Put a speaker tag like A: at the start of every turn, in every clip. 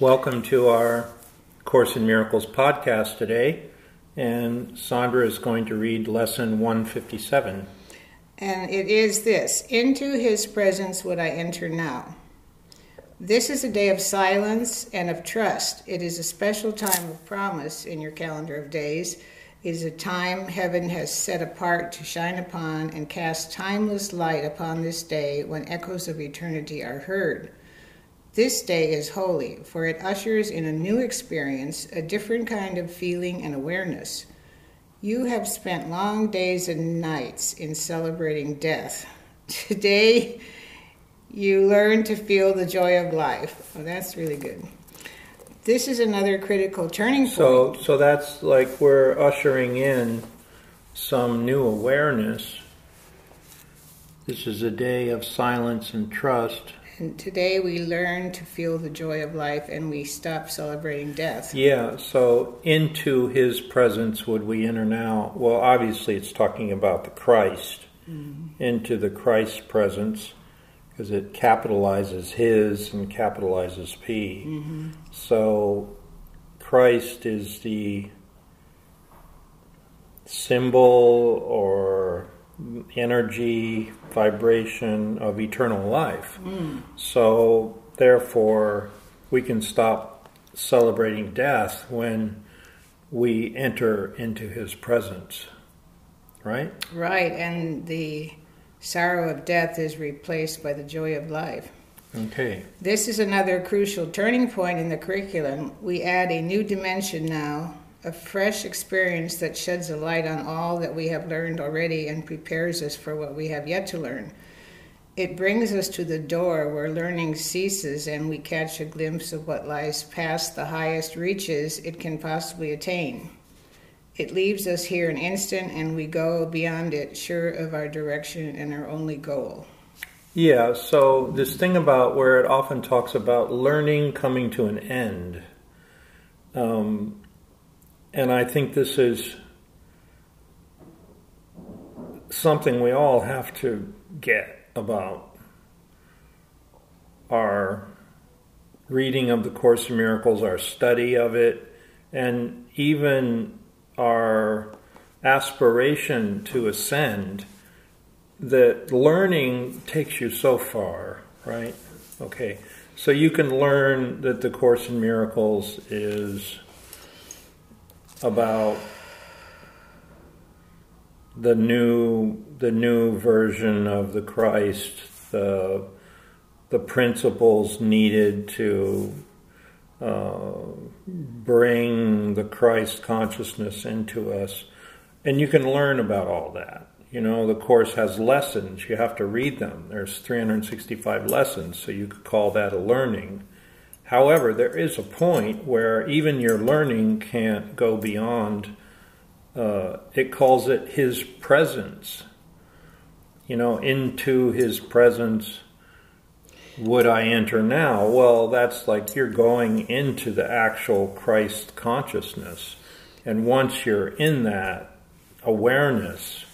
A: Welcome to our Course in Miracles podcast today. And Sandra is going to read lesson 157.
B: And it is this Into his presence would I enter now. This is a day of silence and of trust. It is a special time of promise in your calendar of days. It is a time heaven has set apart to shine upon and cast timeless light upon this day when echoes of eternity are heard. This day is holy, for it ushers in a new experience, a different kind of feeling and awareness. You have spent long days and nights in celebrating death. Today, you learn to feel the joy of life. Oh, that's really good. This is another critical turning point.
A: So, so that's like we're ushering in some new awareness. This is a day of silence and trust.
B: And today we learn to feel the joy of life and we stop celebrating death.
A: Yeah, so into his presence would we enter now? Well, obviously it's talking about the Christ. Mm-hmm. Into the Christ presence because it capitalizes his and capitalizes P. Mm-hmm. So Christ is the symbol or energy, vibration of eternal life. Mm. So, therefore, we can stop celebrating death when we enter into his presence. Right?
B: Right, and the sorrow of death is replaced by the joy of life.
A: Okay.
B: This is another crucial turning point in the curriculum. We add a new dimension now a fresh experience that sheds a light on all that we have learned already and prepares us for what we have yet to learn. It brings us to the door where learning ceases and we catch a glimpse of what lies past the highest reaches it can possibly attain. It leaves us here an instant and we go beyond it, sure of our direction and our only goal.
A: Yeah, so this thing about where it often talks about learning coming to an end. Um, and I think this is something we all have to get about our reading of the Course in Miracles, our study of it, and even our aspiration to ascend. That learning takes you so far, right? Okay, so you can learn that the Course in Miracles is about the new the new version of the Christ, the the principles needed to uh, bring the Christ consciousness into us, and you can learn about all that. You know, the course has lessons. You have to read them. There's 365 lessons, so you could call that a learning. However, there is a point where even your learning can't go beyond, uh, it calls it His presence. You know, into His presence would I enter now? Well, that's like you're going into the actual Christ consciousness. And once you're in that awareness,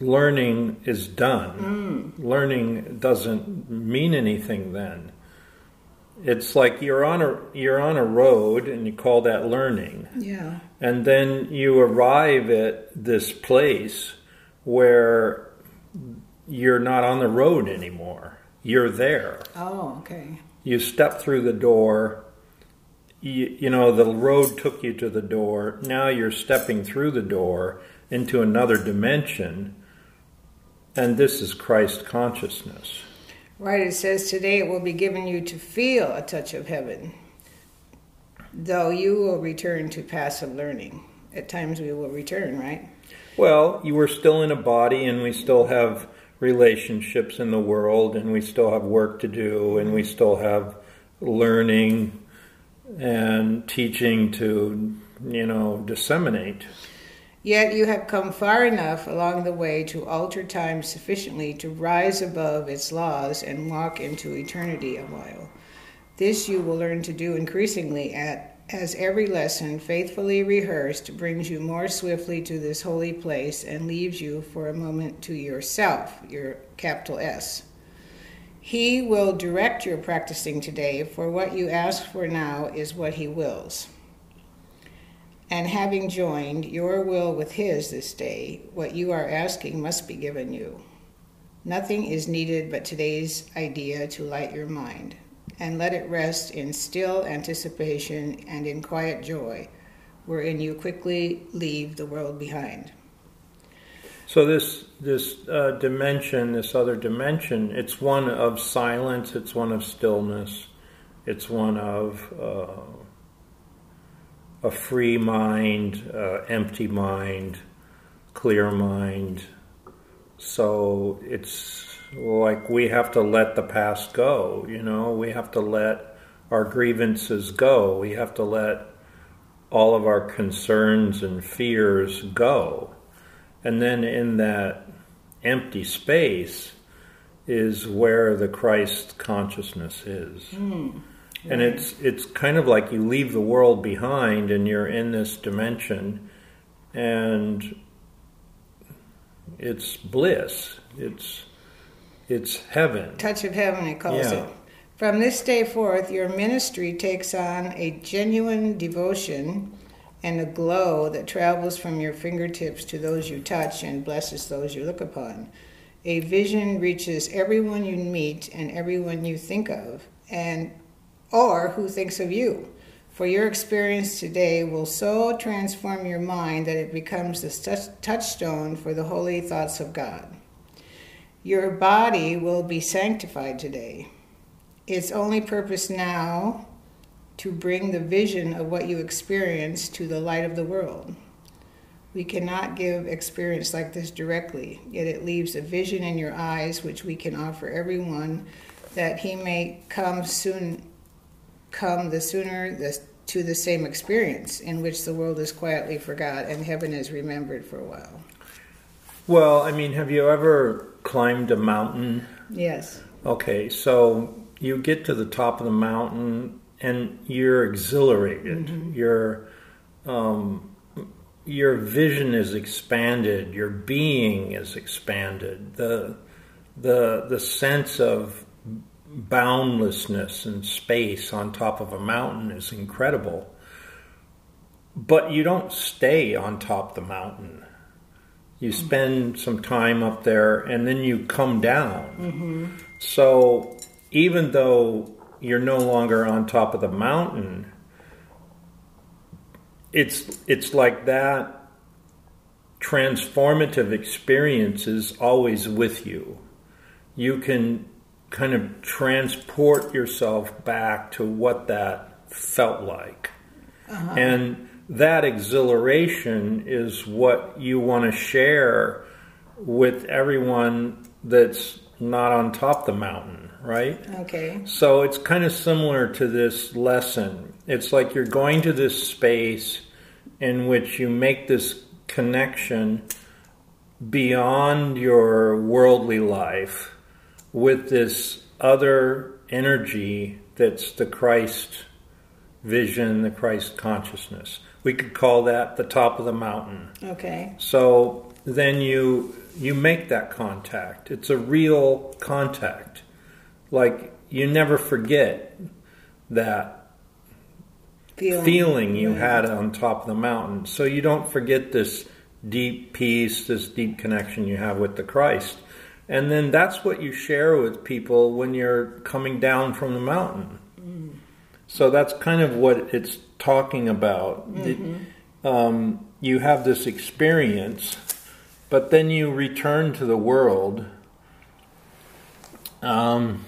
A: learning is done. Mm. Learning doesn't mean anything then it's like you're on a you're on a road and you call that learning.
B: Yeah.
A: And then you arrive at this place where you're not on the road anymore. You're there.
B: Oh, okay.
A: You step through the door. You, you know, the road took you to the door. Now you're stepping through the door into another dimension. And this is Christ consciousness.
B: Right, it says today it will be given you to feel a touch of heaven, though you will return to passive learning. At times we will return, right?
A: Well, you were still in a body and we still have relationships in the world and we still have work to do and we still have learning and teaching to, you know, disseminate.
B: Yet you have come far enough along the way to alter time sufficiently to rise above its laws and walk into eternity a while. This you will learn to do increasingly at as every lesson faithfully rehearsed brings you more swiftly to this holy place and leaves you for a moment to yourself, your capital S. He will direct your practicing today, for what you ask for now is what He wills. And having joined your will with His this day, what you are asking must be given you. Nothing is needed but today's idea to light your mind, and let it rest in still anticipation and in quiet joy, wherein you quickly leave the world behind.
A: So this this uh, dimension, this other dimension, it's one of silence. It's one of stillness. It's one of uh, a free mind, uh, empty mind, clear mind. So it's like we have to let the past go. You know, we have to let our grievances go. We have to let all of our concerns and fears go and then in that empty space is where the Christ consciousness is. Mm. And it's it's kind of like you leave the world behind and you're in this dimension and it's bliss. It's it's heaven.
B: Touch of heaven it calls yeah. it. From this day forth your ministry takes on a genuine devotion and a glow that travels from your fingertips to those you touch and blesses those you look upon. A vision reaches everyone you meet and everyone you think of, and or who thinks of you. For your experience today will so transform your mind that it becomes the touchstone for the holy thoughts of God. Your body will be sanctified today. Its only purpose now to bring the vision of what you experience to the light of the world. We cannot give experience like this directly, yet it leaves a vision in your eyes which we can offer everyone that he may come soon come the sooner the, to the same experience in which the world is quietly forgot and heaven is remembered for a while.
A: Well, I mean, have you ever climbed a mountain?
B: Yes.
A: Okay, so you get to the top of the mountain and you're exhilarated. Mm-hmm. Your um, your vision is expanded. Your being is expanded. The the the sense of boundlessness and space on top of a mountain is incredible. But you don't stay on top of the mountain. You mm-hmm. spend some time up there and then you come down. Mm-hmm. So even though you're no longer on top of the mountain. It's it's like that transformative experience is always with you. You can kind of transport yourself back to what that felt like. Uh-huh. And that exhilaration is what you want to share with everyone that's not on top of the mountain right?
B: Okay.
A: So it's kind of similar to this lesson. It's like you're going to this space in which you make this connection beyond your worldly life with this other energy that's the Christ vision, the Christ consciousness. We could call that the top of the mountain.
B: Okay.
A: So then you you make that contact. It's a real contact like you never forget that feeling, feeling you had on top of the mountain. So you don't forget this deep peace, this deep connection you have with the Christ. And then that's what you share with people when you're coming down from the mountain. Mm. So that's kind of what it's talking about. Mm-hmm. It, um, you have this experience, but then you return to the world. Um,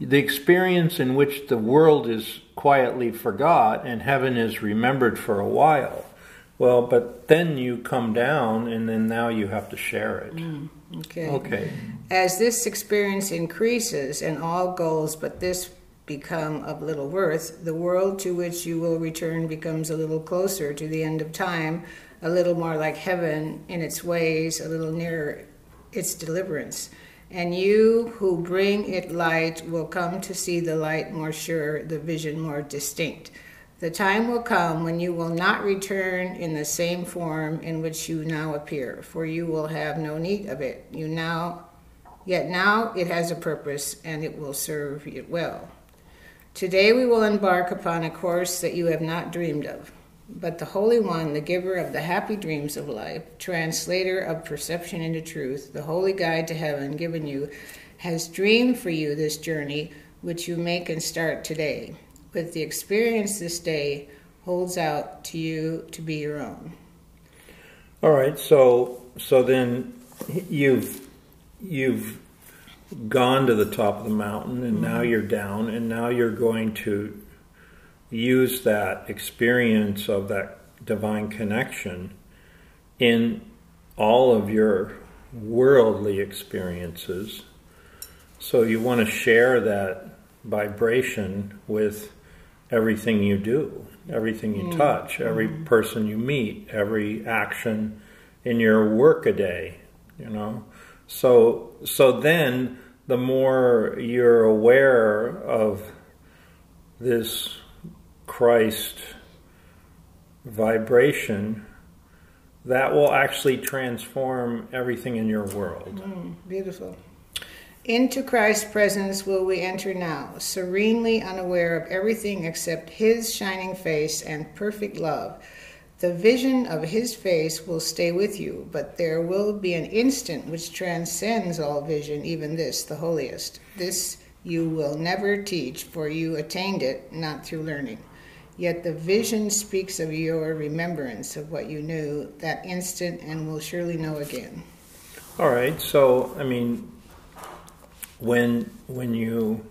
A: the experience in which the world is quietly forgot and heaven is remembered for a while. Well, but then you come down and then now you have to share it. Mm,
B: okay.
A: Okay.
B: As this experience increases and all goals but this become of little worth, the world to which you will return becomes a little closer to the end of time, a little more like heaven in its ways, a little nearer its deliverance and you who bring it light will come to see the light more sure, the vision more distinct. The time will come when you will not return in the same form in which you now appear, for you will have no need of it. You now Yet now it has a purpose and it will serve it well. Today we will embark upon a course that you have not dreamed of. But the Holy One, the giver of the happy dreams of life, translator of perception into truth, the holy guide to heaven given you, has dreamed for you this journey which you make and start today. With the experience this day holds out to you to be your own.
A: All right, so so then you've you've gone to the top of the mountain and mm-hmm. now you're down and now you're going to use that experience of that divine connection in all of your worldly experiences. So you want to share that vibration with everything you do, everything you mm. touch, every mm. person you meet, every action in your work a day, you know. So so then the more you're aware of this Christ vibration, that will actually transform everything in your world.
B: Mm, beautiful. Into Christ's presence will we enter now, serenely unaware of everything except His shining face and perfect love. The vision of His face will stay with you, but there will be an instant which transcends all vision, even this, the holiest. This you will never teach, for you attained it not through learning. Yet the vision speaks of your remembrance of what you knew that instant and will surely know again.
A: All right. So, I mean, when when you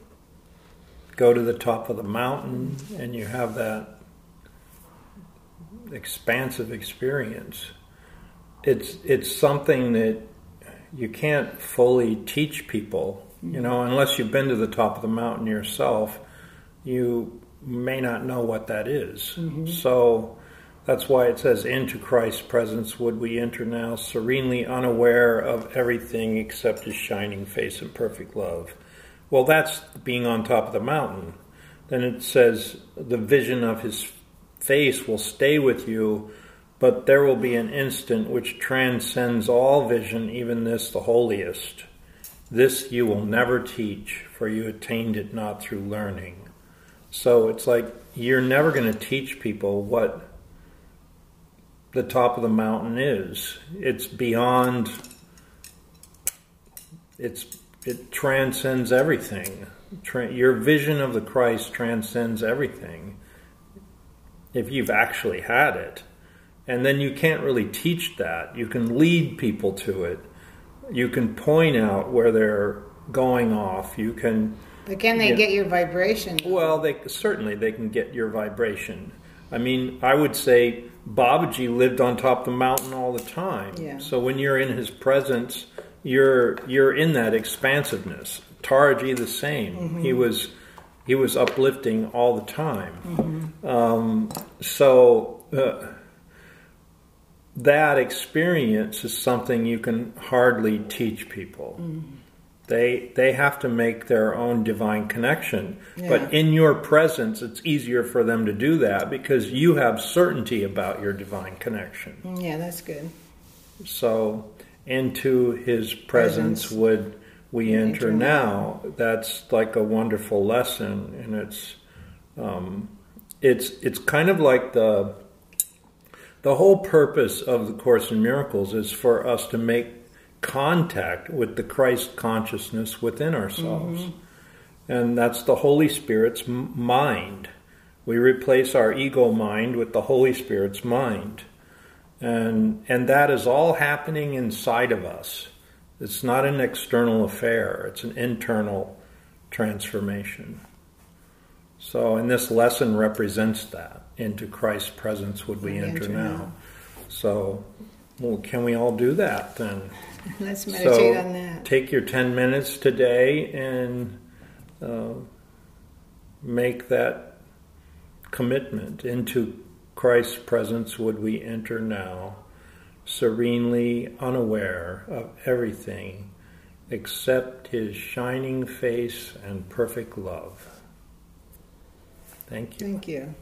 A: go to the top of the mountain and you have that expansive experience, it's it's something that you can't fully teach people, you know, unless you've been to the top of the mountain yourself. You may not know what that is. Mm-hmm. So that's why it says, Into Christ's presence would we enter now, serenely unaware of everything except his shining face and perfect love. Well, that's being on top of the mountain. Then it says, The vision of his face will stay with you, but there will be an instant which transcends all vision, even this, the holiest. This you will never teach, for you attained it not through learning. So it's like you're never going to teach people what the top of the mountain is. It's beyond. It's it transcends everything. your vision of the Christ transcends everything. If you've actually had it, and then you can't really teach that. You can lead people to it. You can point out where they're going off. You can
B: but can they get your vibration?
A: Well, they certainly they can get your vibration. I mean, I would say Babaji lived on top of the mountain all the time.
B: Yeah.
A: So when you're in his presence, you're you're in that expansiveness. Taraji the same. Mm-hmm. He was he was uplifting all the time. Mm-hmm. Um, so uh, that experience is something you can hardly teach people. Mm-hmm. They they have to make their own divine connection. Yeah. But in your presence, it's easier for them to do that because you have certainty about your divine connection.
B: Yeah, that's good.
A: So into His presence, presence. would we enter, enter now. now. That's like a wonderful lesson, and it's um, it's it's kind of like the the whole purpose of the Course in Miracles is for us to make contact with the Christ consciousness within ourselves. Mm-hmm. And that's the Holy Spirit's mind. We replace our ego mind with the Holy Spirit's mind. And, and that is all happening inside of us. It's not an external affair, it's an internal transformation. So, and this lesson represents that. Into Christ's presence would we enter, enter now. now. So, well, can we all do that then?
B: Let's meditate so on that.
A: Take your 10 minutes today and uh, make that commitment into Christ's presence would we enter now, serenely unaware of everything except his shining face and perfect love. Thank you.
B: Thank you.